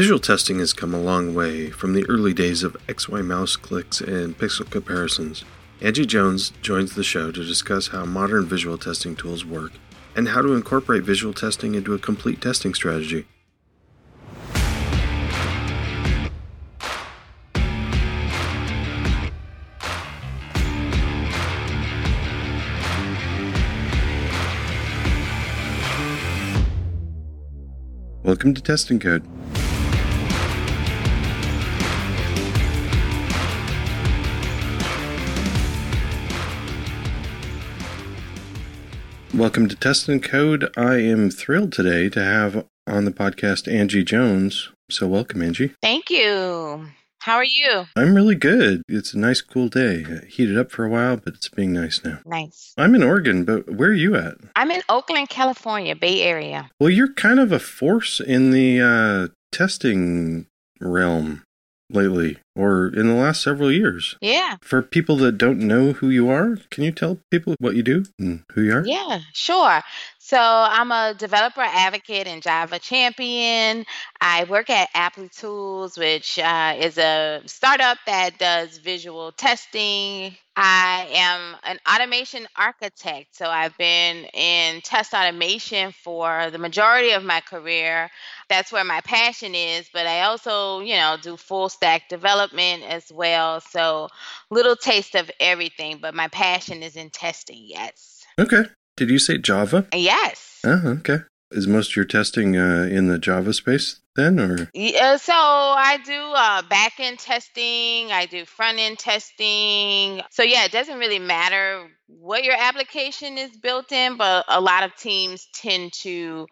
Visual testing has come a long way from the early days of XY mouse clicks and pixel comparisons. Angie Jones joins the show to discuss how modern visual testing tools work and how to incorporate visual testing into a complete testing strategy. Welcome to Test and Code. Welcome to Test and Code. I am thrilled today to have on the podcast Angie Jones. So, welcome, Angie. Thank you. How are you? I'm really good. It's a nice, cool day. Heated up for a while, but it's being nice now. Nice. I'm in Oregon, but where are you at? I'm in Oakland, California, Bay Area. Well, you're kind of a force in the uh, testing realm lately or in the last several years. Yeah. For people that don't know who you are, can you tell people what you do and who you are? Yeah, sure. So I'm a developer advocate and Java champion. I work at Applitools, which uh, is a startup that does visual testing. I am an automation architect, so I've been in test automation for the majority of my career. That's where my passion is, but I also, you know, do full stack development as well. So little taste of everything, but my passion is in testing, yes. Okay. Did you say Java? Yes. Oh, okay. Is most of your testing uh, in the Java space then, or? Yeah, so I do uh, back end testing, I do front end testing. So yeah, it doesn't really matter what your application is built in, but a lot of teams tend to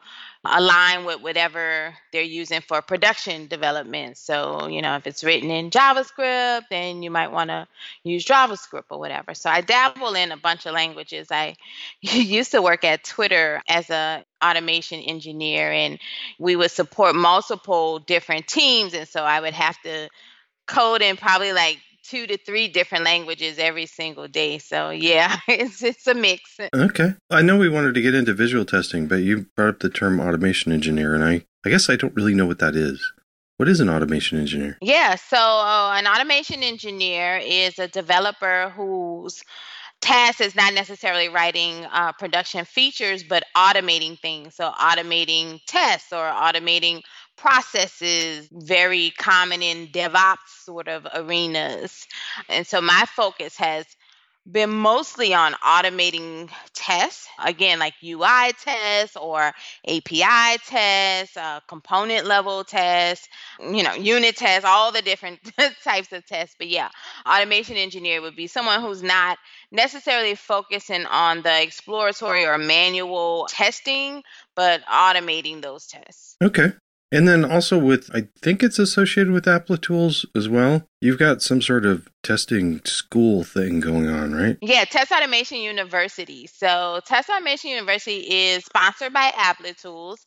align with whatever they're using for production development. So, you know, if it's written in JavaScript, then you might want to use JavaScript or whatever. So I dabble in a bunch of languages. I used to work at Twitter as a automation engineer and we would support multiple different teams and so I would have to code in probably like two to three different languages every single day. So yeah, it's it's a mix. Okay. I know we wanted to get into visual testing, but you brought up the term automation engineer, and I I guess I don't really know what that is. What is an automation engineer? Yeah, so uh, an automation engineer is a developer whose task is not necessarily writing uh, production features, but automating things. So automating tests or automating processes very common in DevOps sort of arenas. And so my focus has been mostly on automating tests, again, like UI tests or API tests, uh, component level tests, you know, unit tests, all the different types of tests. But yeah, automation engineer would be someone who's not necessarily focusing on the exploratory or manual testing, but automating those tests. Okay. And then also with, I think it's associated with Applitools as well. You've got some sort of testing school thing going on, right? Yeah, Test Automation University. So Test Automation University is sponsored by Applitools,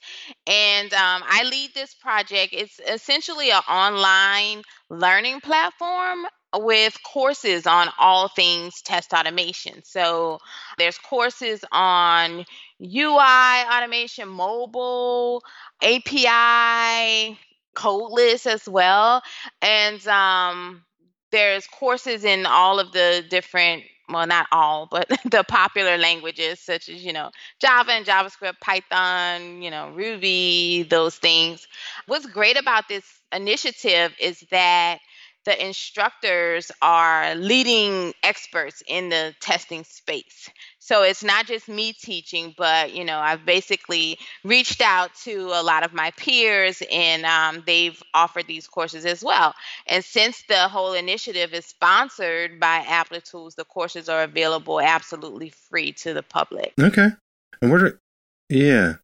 and um, I lead this project. It's essentially an online learning platform with courses on all things test automation. So there's courses on UI automation, mobile, API, codeless as well. And um, there's courses in all of the different well not all but the popular languages such as you know java and javascript python you know ruby those things what's great about this initiative is that the instructors are leading experts in the testing space. So it's not just me teaching, but you know, I've basically reached out to a lot of my peers, and um, they've offered these courses as well. And since the whole initiative is sponsored by Applitools, the courses are available absolutely free to the public. Okay. And where do, yeah,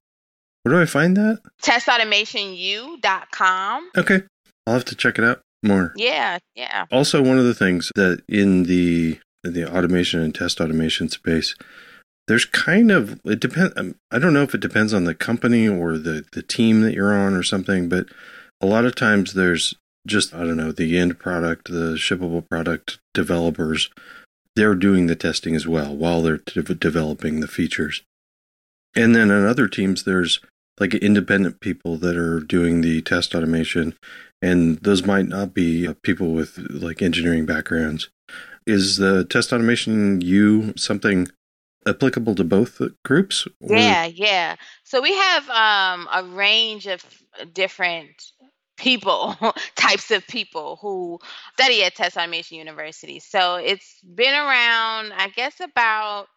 where do I find that? TestAutomationU.com. Okay, I'll have to check it out more. Yeah, yeah. Also, one of the things that in the the automation and test automation space, there's kind of it depends. Um, I don't know if it depends on the company or the the team that you're on or something, but a lot of times there's just I don't know the end product, the shippable product developers. They're doing the testing as well while they're de- developing the features. And then in other teams, there's like independent people that are doing the test automation, and those might not be uh, people with like engineering backgrounds. Is the test automation you something applicable to both groups? or- Yeah, yeah. So we have um, a range of different people, types of people who study at Test Automation University. So it's been around, I guess, about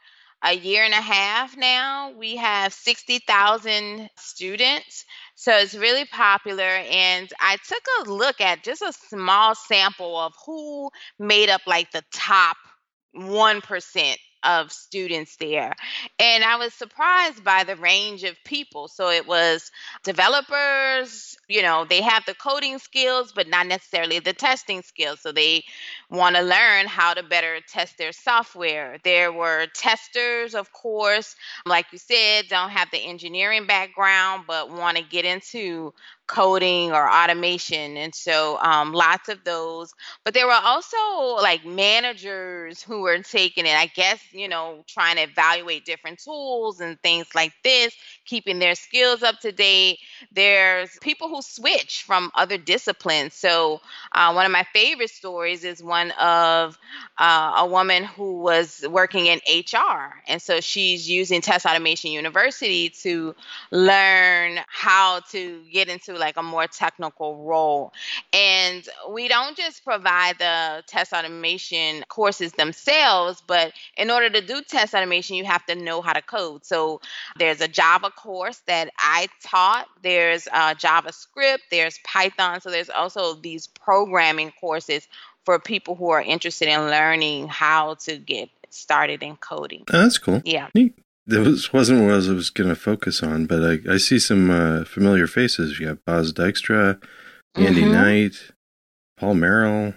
a year and a half now. We have 60,000 students. So it's really popular. And I took a look at just a small sample of who made up like the top 1% of students there. And I was surprised by the range of people. So it was developers, you know, they have the coding skills, but not necessarily the testing skills. So they want to learn how to better test their software. There were testers, of course, like you said, don't have the engineering background, but want to get into coding or automation. And so um, lots of those. But there were also like managers who were taking it, I guess, you know, trying to evaluate different tools and things like this, keeping their skills up to date. There's people who switch from other disciplines. So uh, one of my favorite stories is one of uh, a woman who was working in HR. And so she's using Test Automation University to learn how to get into like a more technical role. And we don't just provide the test automation courses themselves, but in order to do test automation, you have to know how to code. So there's a Java course that I taught, there's uh, JavaScript, there's Python. So there's also these programming courses for people who are interested in learning how to get started in coding. Oh, that's cool. Yeah. Neat. This wasn't what I was going to focus on, but I, I see some uh, familiar faces. You have Bas Dijkstra, Andy Mhm. Knight, Paul Merrill.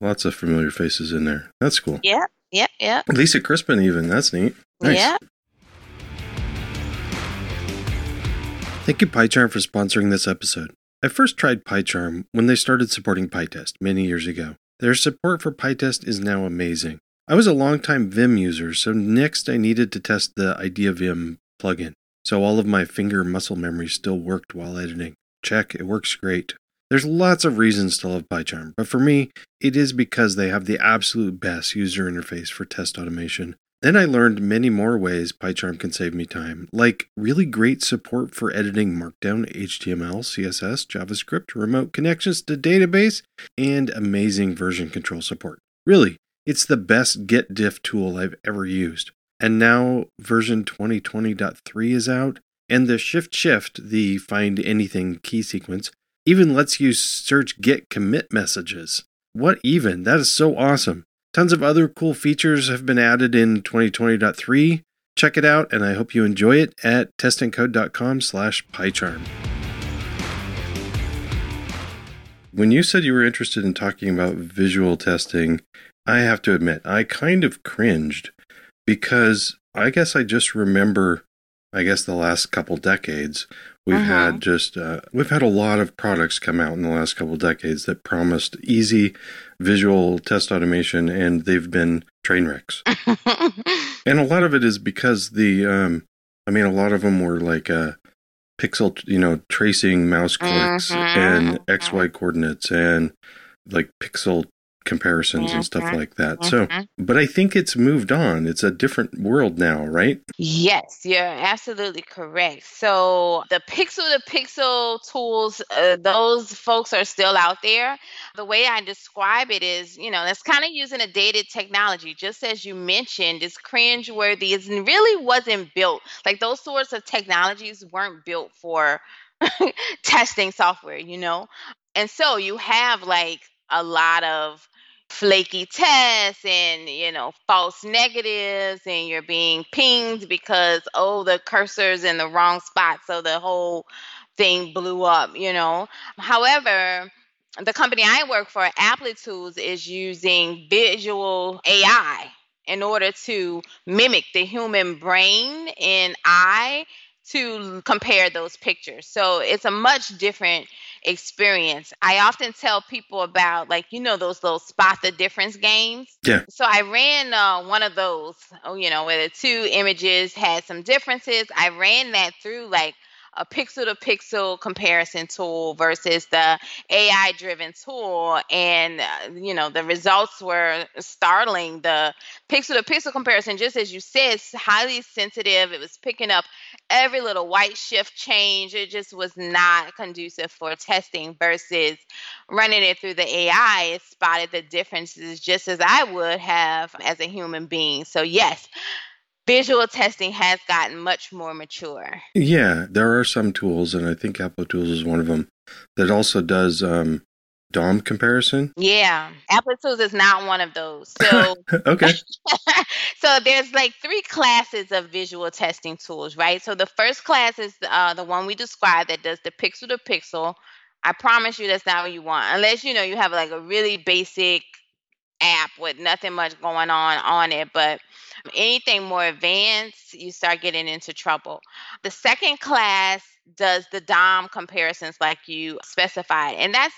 Lots of familiar faces in there. That's cool. Yeah. Yeah. Yeah. Lisa Crispin, even. That's neat. Nice. Yeah. Thank you, PyCharm, for sponsoring this episode. I first tried PyCharm when they started supporting PyTest many years ago. Their support for PyTest is now amazing. I was a longtime Vim user, so next I needed to test the IdeaVim plugin. So all of my finger muscle memory still worked while editing. Check, it works great. There's lots of reasons to love PyCharm, but for me, it is because they have the absolute best user interface for test automation. Then I learned many more ways PyCharm can save me time, like really great support for editing Markdown, HTML, CSS, JavaScript, remote connections to database, and amazing version control support. Really, it's the best Git diff tool I've ever used. And now version 2020.3 is out, and the Shift Shift, the find anything key sequence, even lets you search Git commit messages. What even? That is so awesome. Tons of other cool features have been added in 2020.3. Check it out, and I hope you enjoy it at testandcode.com slash pycharm. When you said you were interested in talking about visual testing, I have to admit, I kind of cringed because I guess I just remember, I guess the last couple decades, we've Uh-huh. had just, uh, we've had a lot of products come out in the last couple decades that promised easy visual test automation and they've been train wrecks. And a lot of it is because the, um, I mean, a lot of them were like uh, pixel, you know, tracing mouse clicks Mhm, and. XY coordinates and like pixel comparisons and stuff Mhm, like that. So, Mhm. but I think it's moved on. It's a different world now, right? Yes, you're absolutely correct. So the pixel to pixel tools, uh, those folks are still out there. The way I describe it is, you know, that's kind of using a dated technology, just as you mentioned, it's cringeworthy. It really wasn't built. Like those sorts of technologies weren't built for testing software, you know? And so you have like a lot of flaky tests and you know false negatives and you're being pinged because oh the cursor's in the wrong spot so the whole thing blew up you know? However the company i work for Applitools is using visual ai in order to mimic the human brain and eye to compare those pictures. So it's a much different experience. I often tell people about like you know those little spot the difference games. Yeah. So I ran uh, one of those. Oh, you know, where the two images had some differences. I ran that through like a pixel to pixel comparison tool versus the AI driven tool. And, uh, you know, the results were startling. The pixel to pixel comparison, just as you said, is highly sensitive. It was picking up every little white shift change. It just was not conducive for testing versus running it through the AI. It spotted the differences just as I would have as a human being. So, yes visual testing has gotten much more mature. Yeah, there are some tools, and I think Applitools is one of them that also does um, DOM comparison. Yeah, Applitools is not one of those. So okay. so there's like three classes of visual testing tools, right? So the first class is uh, the one we described that does the pixel to pixel. I promise you that's not what you want, unless you know you have like a really basic app with nothing much going on on it, but Anything more advanced, you start getting into trouble. The second class does the DOM comparisons like you specified. And that's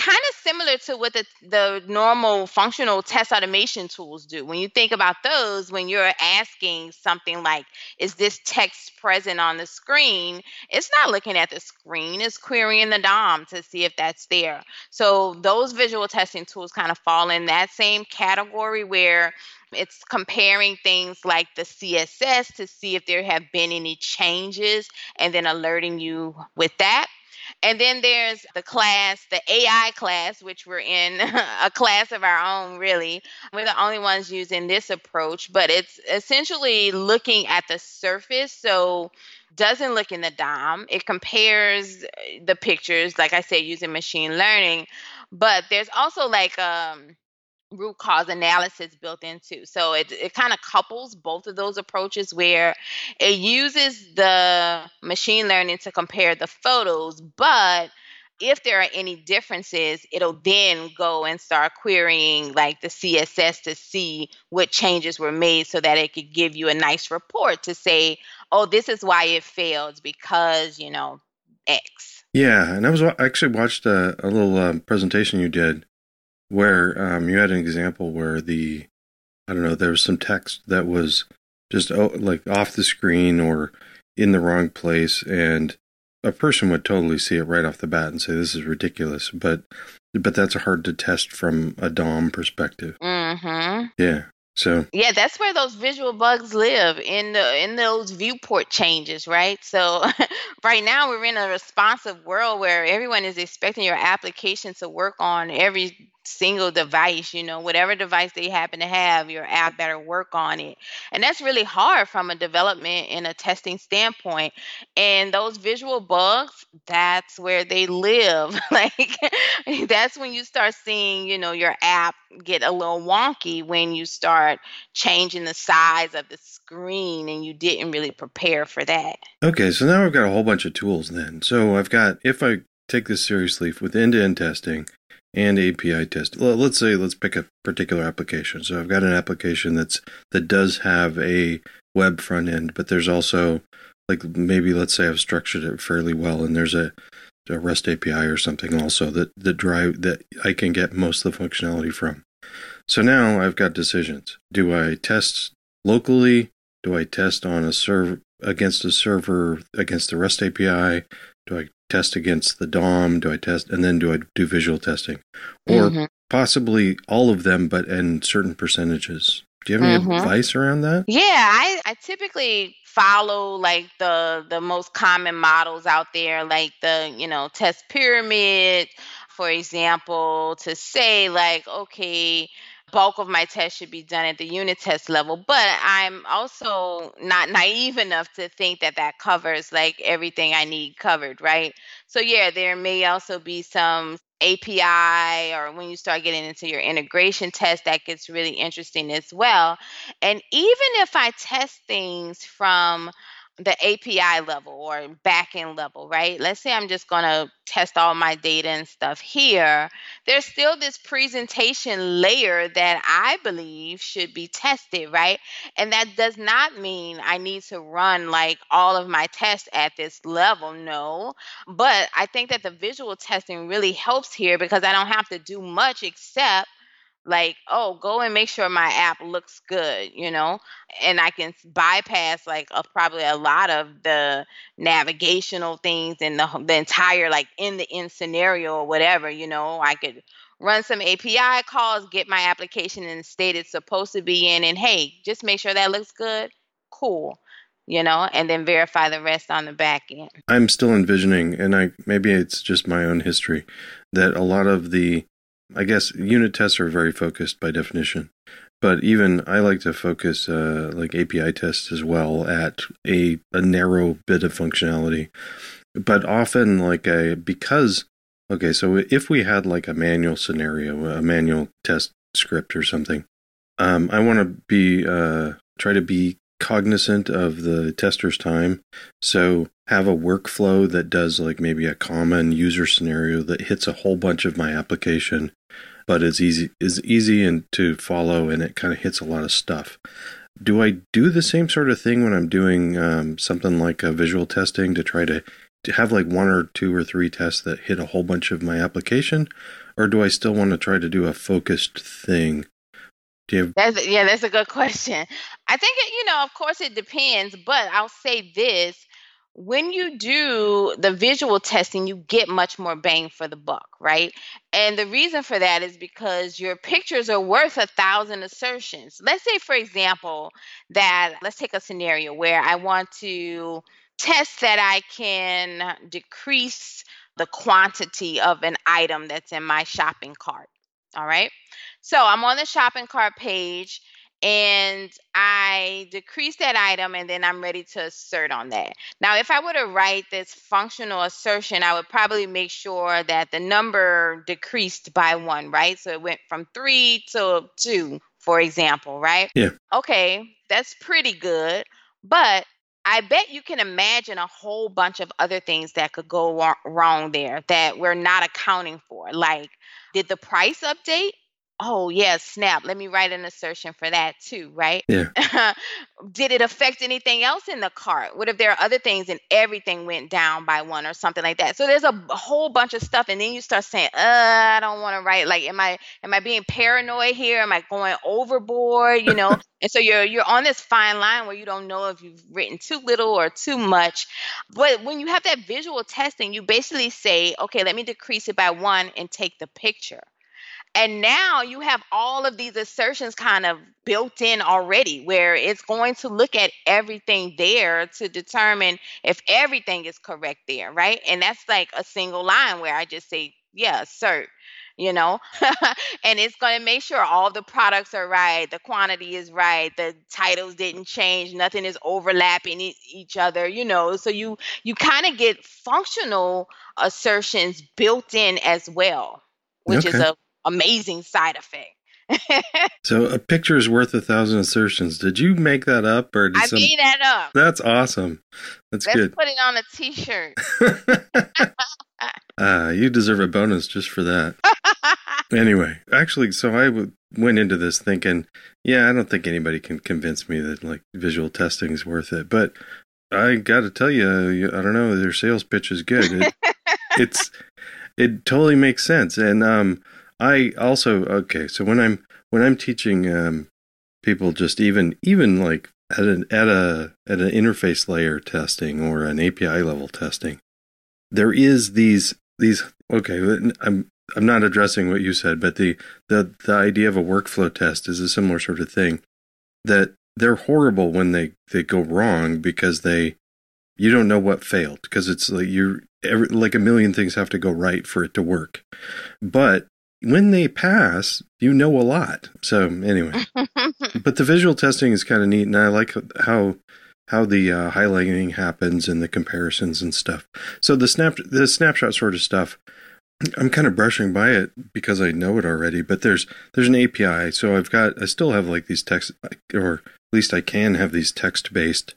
kind of similar to what the, the normal functional test automation tools do. When you think about those, when you're asking something like, is this text present on the screen? It's not looking at the screen, it's querying the DOM to see if that's there. So those visual testing tools kind of fall in that same category where it's comparing things like the CSS to see if there have been any changes and then alerting you with that. And then there's the class, the AI class, which we're in a class of our own, really. We're the only ones using this approach, but it's essentially looking at the surface. So, doesn't look in the DOM. It compares the pictures, like I said, using machine learning. But there's also like um, root cause analysis built into. So it, it kind of couples both of those approaches where it uses the machine learning to compare the photos, but if there are any differences, it'll then go and start querying like the CSS to see what changes were made so that it could give you a nice report to say, oh, this is why it failed because, you know, X. Yeah. And I was I actually watched a, a little um, presentation you did where um, you had an example where the I don't know there was some text that was just oh, like off the screen or in the wrong place, and a person would totally see it right off the bat and say this is ridiculous. But but that's hard to test from a DOM perspective. Mm-hmm. Yeah. So yeah, that's where those visual bugs live in the in those viewport changes, right? So right now we're in a responsive world where everyone is expecting your application to work on every single device, you know, whatever device they happen to have, your app better work on it. And that's really hard from a development and a testing standpoint. And those visual bugs, that's where they live. like that's when you start seeing, you know, your app get a little wonky when you start changing the size of the screen and you didn't really prepare for that. Okay, so now I've got a whole bunch of tools then. So I've got if I take this seriously with end-to-end testing, and API test. Let's say let's pick a particular application. So I've got an application that's that does have a web front end, but there's also like maybe let's say I've structured it fairly well, and there's a, a REST API or something also that that drive that I can get most of the functionality from. So now I've got decisions. Do I test locally? Do I test on a server against a server against the REST API? Do I test against the DOM? Do I test and then do I do visual testing? Or mm-hmm. possibly all of them, but in certain percentages. Do you have any mm-hmm. advice around that? Yeah, I, I typically follow like the the most common models out there, like the you know test pyramid, for example, to say like okay bulk of my tests should be done at the unit test level but i'm also not naive enough to think that that covers like everything i need covered right? So yeah there may also be some api or when you start getting into your integration test that gets really interesting as well. And even if i test things from the API level or backend level, right? Let's say I'm just going to test all my data and stuff here. There's still this presentation layer that I believe should be tested, right? And that does not mean I need to run like all of my tests at this level, no. But I think that the visual testing really helps here because I don't have to do much except like oh go and make sure my app looks good you know? And i can bypass like a, probably a lot of the navigational things and the, the entire like in the in scenario or whatever you know? I could run some api calls get my application in the state it's supposed to be in and hey just make sure that looks good. Cool you know? And then verify the rest on the back end. I'm still envisioning and i maybe it's just my own history that a lot of the I guess unit tests are very focused by definition, but even I like to focus uh, like API tests as well at a, a narrow bit of functionality. But often, like a because okay, so if we had like a manual scenario, a manual test script or something, um, I want to be uh, try to be cognizant of the tester's time. So have a workflow that does like maybe a common user scenario that hits a whole bunch of my application but it's easy is easy and to follow and it kind of hits a lot of stuff. Do I do the same sort of thing when I'm doing um, something like a visual testing to try to, to have like one or two or three tests that hit a whole bunch of my application, or do I still want to try to do a focused thing? Do you have- that's, yeah, that's a good question. I think it, you know, of course, it depends, but I'll say this: when you do the visual testing, you get much more bang for the buck, right? And the reason for that is because your pictures are worth a thousand assertions. Let's say, for example, that let's take a scenario where I want to test that I can decrease the quantity of an item that's in my shopping cart. All right. So I'm on the shopping cart page and I decrease that item and then I'm ready to assert on that. Now, if I were to write this functional assertion, I would probably make sure that the number decreased by one, right? So it went from three to two, for example, right? Yeah. Okay, that's pretty good. But I bet you can imagine a whole bunch of other things that could go wrong there that we're not accounting for. Like, did the price update? Oh, yeah, snap. Let me write an assertion for that too, right? Yeah. Did it affect anything else in the cart? What if there are other things and everything went down by one or something like that? So there's a whole bunch of stuff, and then you start saying, "Uh, I don't want to write. Like, am I am I being paranoid here? Am I going overboard? You know?" and so you're you're on this fine line where you don't know if you've written too little or too much. But when you have that visual testing, you basically say, "Okay, let me decrease it by one and take the picture." And now you have all of these assertions kind of built in already, where it's going to look at everything there to determine if everything is correct there, right? And that's like a single line where I just say, yeah, assert, you know, and it's going to make sure all the products are right, the quantity is right, the titles didn't change, nothing is overlapping e- each other, you know. So you you kind of get functional assertions built in as well, which okay. is a amazing side effect. so a picture is worth a thousand assertions. Did you make that up or did I some... made that up? That's awesome. That's Let's good. Put it on a T-shirt. Ah, uh, you deserve a bonus just for that. anyway, actually, so I w- went into this thinking, yeah, I don't think anybody can convince me that like visual testing is worth it. But I got to tell you, I don't know, their sales pitch is good. It, it's it totally makes sense, and um I also okay. So when I'm when I'm teaching um, people, just even even like at an at a at an interface layer testing or an API level testing, there is these these okay. I'm I'm not addressing what you said, but the the the idea of a workflow test is a similar sort of thing that they're horrible when they they go wrong because they you don't know what failed because it's like every, like a million things have to go right for it to work but when they pass, you know a lot. So anyway, but the visual testing is kind of neat, and I like how how the uh, highlighting happens and the comparisons and stuff. So the snap the snapshot sort of stuff. I'm kind of brushing by it because I know it already, but there's there's an API, so I've got I still have like these text or at least I can have these text based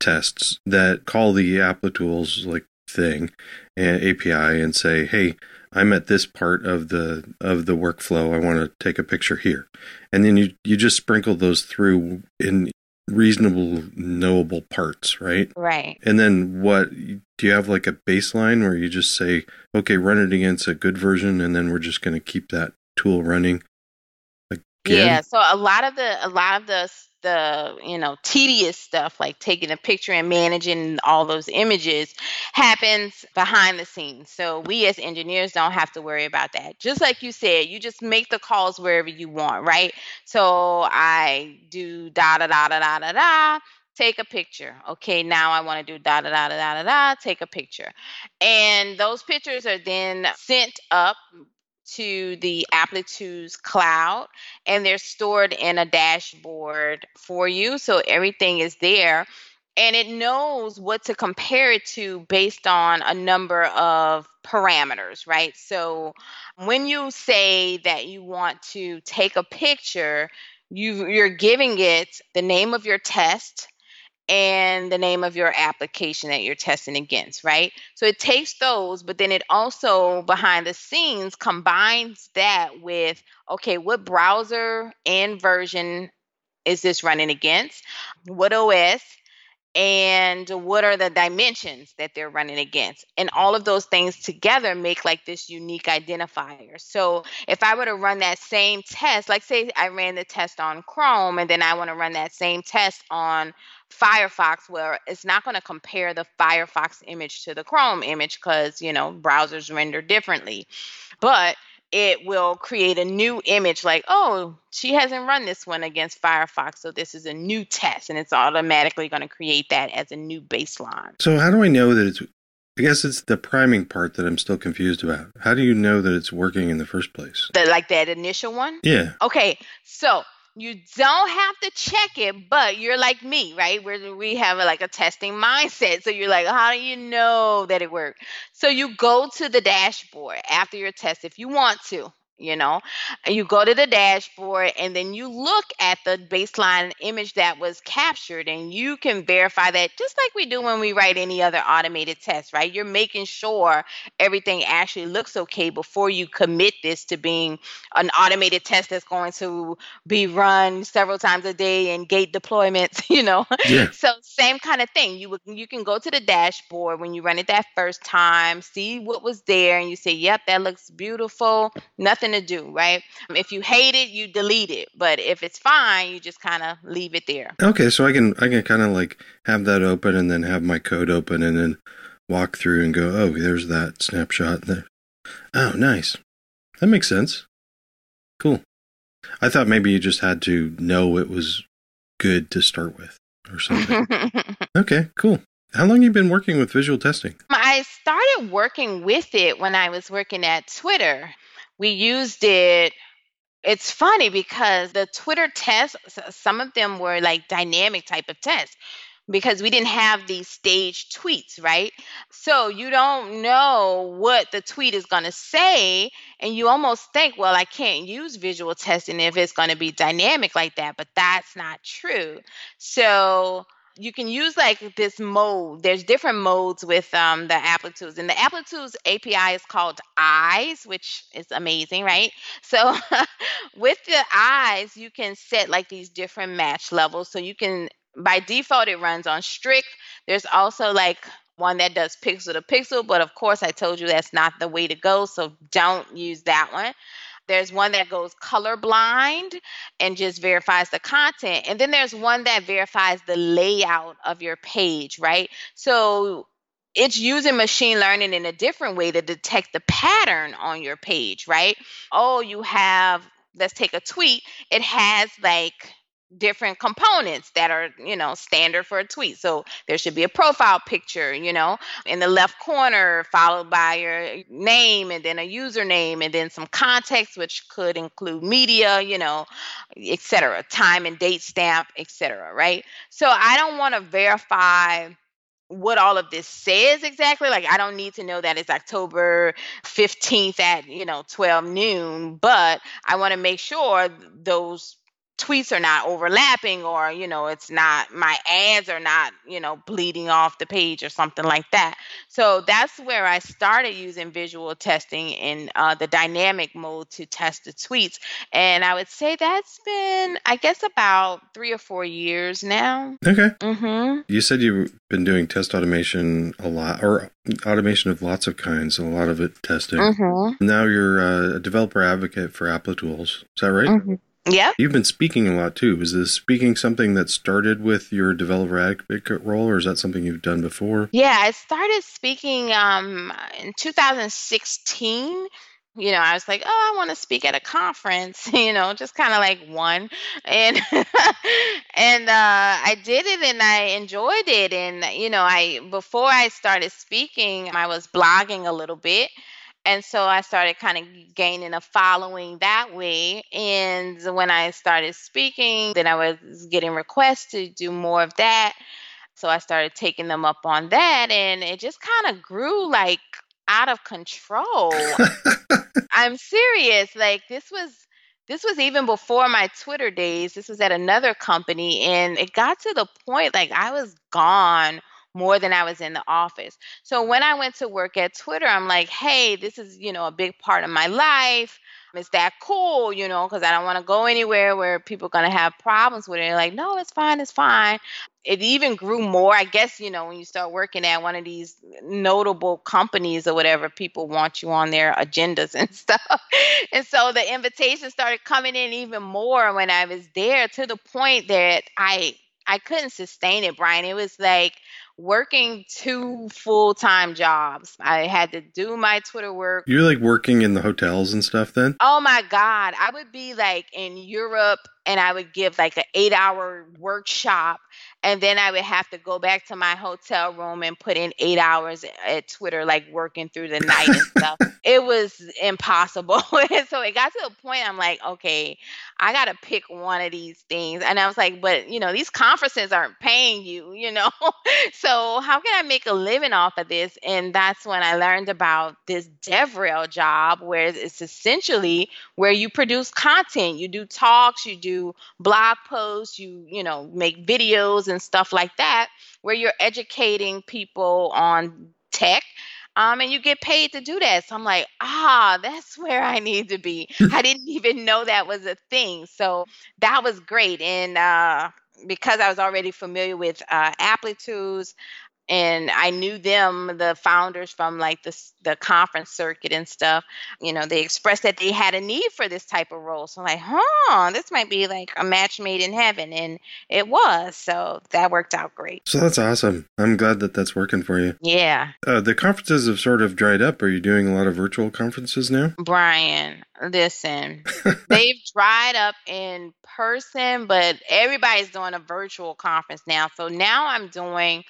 tests that call the applitools like thing and API and say, hey, I'm at this part of the of the workflow. I want to take a picture here, and then you you just sprinkle those through in reasonable knowable parts, right? Right. And then what do you have like a baseline where you just say, okay, run it against a good version, and then we're just going to keep that tool running? Good. Yeah, so a lot of the a lot of the the you know tedious stuff like taking a picture and managing all those images happens behind the scenes so we as engineers don't have to worry about that just like you said you just make the calls wherever you want right so i do da da da da da da da take a picture okay now i want to do da da da da da da take a picture and those pictures are then sent up to the Applitools cloud and they're stored in a dashboard for you. So everything is there and it knows what to compare it to based on a number of parameters, right? So when you say that you want to take a picture, you you're giving it the name of your test, and the name of your application that you're testing against, right? So it takes those, but then it also behind the scenes combines that with okay, what browser and version is this running against? What OS? and what are the dimensions that they're running against and all of those things together make like this unique identifier so if i were to run that same test like say i ran the test on chrome and then i want to run that same test on firefox where it's not going to compare the firefox image to the chrome image because you know browsers render differently but it will create a new image like, oh, she hasn't run this one against Firefox, so this is a new test, and it's automatically going to create that as a new baseline. So, how do I know that it's? I guess it's the priming part that I'm still confused about. How do you know that it's working in the first place? The, like that initial one? Yeah. Okay, so you don't have to check it, but you're like me, right? Where we have a, like a testing mindset. So you're like, how do you know that it worked? So you go to the dashboard after your test if you want to you know? You go to the dashboard and then you look at the baseline image that was captured and you can verify that just like we do when we write any other automated test right? You're making sure everything actually looks okay before you commit this to being an automated test that's going to be run several times a day and gate deployments you know? Yeah. so same kind of thing. You would you can go to the dashboard when you run it that first time see what was there and you say yep that looks beautiful. Nothing to do right if you hate it you delete it but if it's fine you just kind of leave it there Okay, so I can I can kind of like have that open and then have my code open and then walk through and go, oh, there's that snapshot there. Oh, nice. That makes sense. Cool. I thought maybe you just had to know it was good to start with or something. okay, cool. How long you been working with visual testing? I started working with it when I was working at Twitter. We used it. It's funny because the Twitter tests, some of them were like dynamic type of tests because we didn't have these staged tweets, right? So you don't know what the tweet is going to say. And you almost think, well, I can't use visual testing if it's going to be dynamic like that. But that's not true. So you can use like this mode. There's different modes with um, the Applitools, and the Applitools API is called Eyes, which is amazing, right? So with the eyes, you can set like these different match levels. So you can, by default, it runs on strict. There's also like one that does pixel to pixel, but of course, I told you that's not the way to go. So don't use that one. There's one that goes colorblind and just verifies the content. And then there's one that verifies the layout of your page, right? So it's using machine learning in a different way to detect the pattern on your page, right? Oh, you have, let's take a tweet, it has like different components that are, you know, standard for a tweet. So there should be a profile picture, you know, in the left corner, followed by your name and then a username and then some context, which could include media, you know, etc time and date stamp, etc right? So I don't want to verify what all of this says exactly. Like I don't need to know that it's October 15th at, you know, 12 noon, but I want to make sure those tweets are not overlapping or you know it's not my ads are not you know bleeding off the page or something like that so that's where i started using visual testing in uh, the dynamic mode to test the tweets and i would say that's been i guess about three or four years now Okay. mm-hmm You said you've been doing test automation a lot, or automation of lots of kinds, a lot of it testing. mm-hmm Now you're uh, a developer advocate for Applitools. Is that right? Mhm. Yep. You've been speaking a lot too. Was this speaking something that started with your developer advocate role, or is that something you've done before? Yeah, I started speaking um, in 2016 you know, I was like, oh, I want to speak at a conference, you know, just kind of like one, and and uh, I did it and I enjoyed it, and you know, I before I started speaking, I was blogging a little bit, and so I started kind of gaining a following that way. And when I started speaking, then I was getting requests to do more of that. So I started taking them up on that, and it just kind of grew like out of control. I'm serious. Like this was this was even before my Twitter days. This was at another company and it got to the point like I was gone more than I was in the office. So when I went to work at Twitter, I'm like, "Hey, this is, you know, a big part of my life. Is that cool, you know, because I don't want to go anywhere where people are going to have problems with it. They're like, no, it's fine, it's fine it even grew more. I guess, you know, when you start working at one of these notable companies or whatever, people want you on their agendas and stuff. and so the invitations started coming in even more when I was there to the point that I I couldn't sustain it, Brian. It was like working two full time jobs. I had to do my Twitter work. You're like working in the hotels and stuff then? Oh my God. I would be like in Europe and I would give like an eight hour workshop and then I would have to go back to my hotel room and put in eight hours at Twitter, like working through the night and stuff. It was impossible. and so it got to a point I'm like, okay, I got to pick one of these things. And I was like, but you know, these conferences aren't paying you, you know? so how can I make a living off of this? And that's when I learned about this DevRel job where it's essentially where you produce content. You do talks, you do blog posts, you, you know, make videos and stuff like that, where you're educating people on tech. Um, and you get paid to do that. So I'm like, ah, that's where I need to be. I didn't even know that was a thing. So that was great. And uh, because I was already familiar with uh, Applitools, and I knew them, the founders from like the the conference circuit and stuff. You know, they expressed that they had a need for this type of role. So I'm like, huh, this might be like a match made in heaven, and it was. So that worked out great. So that's awesome. I'm glad that that's working for you. Yeah. Uh, the conferences have sort of dried up. Are you doing a lot of virtual conferences now? Brian, listen, they've dried up in person, but everybody's doing a virtual conference now. So now I'm doing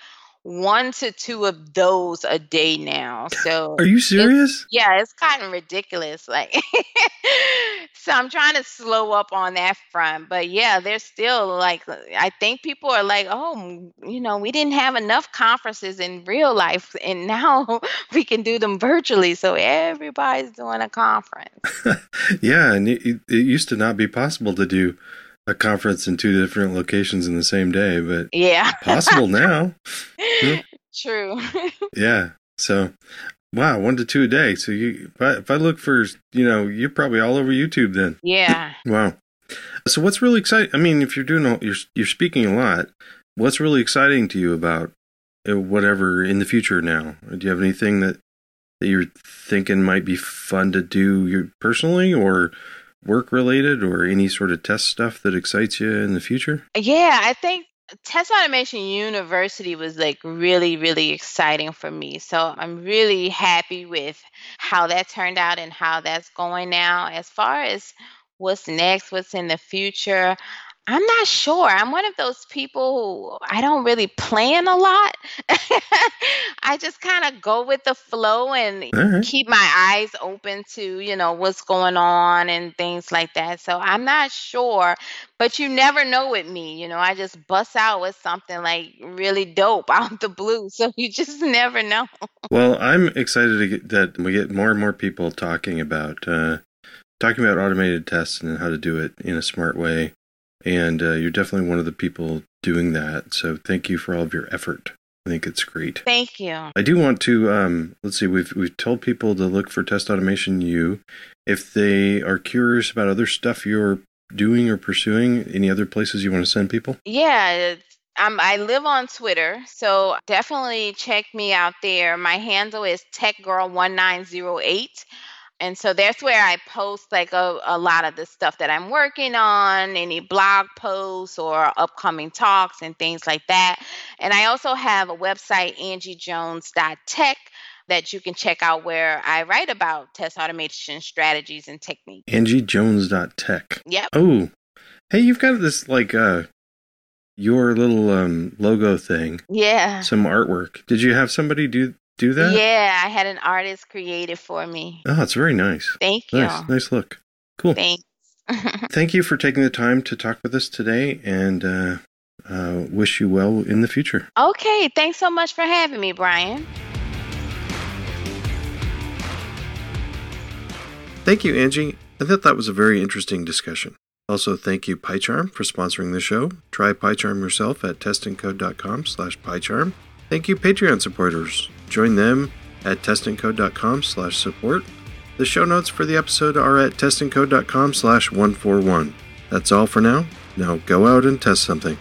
one to two of those a day now. So Are you serious? It's, yeah, it's gotten ridiculous. Like so I'm trying to slow up on that front. But yeah, there's still like I think people are like, "Oh, you know, we didn't have enough conferences in real life and now we can do them virtually." So everybody's doing a conference. yeah, and it, it used to not be possible to do a conference in two different locations in the same day, but yeah, possible now. True. yeah. So, wow, one to two a day. So you, if I, if I look for, you know, you're probably all over YouTube then. Yeah. wow. So what's really exciting? I mean, if you're doing, all, you're you're speaking a lot. What's really exciting to you about uh, whatever in the future now? Do you have anything that that you're thinking might be fun to do you personally, or work related or any sort of test stuff that excites you in the future? Yeah, I think Test Automation University was like really, really exciting for me. So I'm really happy with how that turned out and how that's going now. As far as what's next, what's in the future, I'm not sure. I'm one of those people who I don't really plan a lot. I just kind of go with the flow and right. keep my eyes open to, you know, what's going on and things like that. So I'm not sure, but you never know with me. You know, I just bust out with something like really dope out the blue. So you just never know. well, I'm excited to get that we get more and more people talking about uh, talking about automated tests and how to do it in a smart way and uh, you're definitely one of the people doing that. So thank you for all of your effort. I think it's great. Thank you. I do want to um, let's see. We've we've told people to look for Test Automation U. If they are curious about other stuff you're doing or pursuing, any other places you want to send people? Yeah, um, I live on Twitter, so definitely check me out there. My handle is TechGirl1908. And so that's where I post like a, a lot of the stuff that I'm working on, any blog posts or upcoming talks and things like that. And I also have a website, angiejones.tech, that you can check out where I write about test automation strategies and techniques. AngieJones.tech. Yep. Oh, hey, you've got this like uh your little um logo thing, Yeah. some artwork. Did you have somebody do do that? Yeah, I had an artist create it for me. Oh, it's very nice. Thank you. Nice, nice look. Cool. Thanks. Thank you for taking the time to talk with us today, and uh, uh, wish you well in the future. okay, thanks so much for having me, Brian. Thank you, Angie. I thought that was a very interesting discussion. Also, thank you, PyCharm, for sponsoring the show. Try PyCharm yourself at testandcode.com slash PyCharm. Thank you, Patreon supporters. Join them at testandcode.com slash support. The show notes for the episode are at testandcode.com slash 141. That's all for now. Now go out and test something.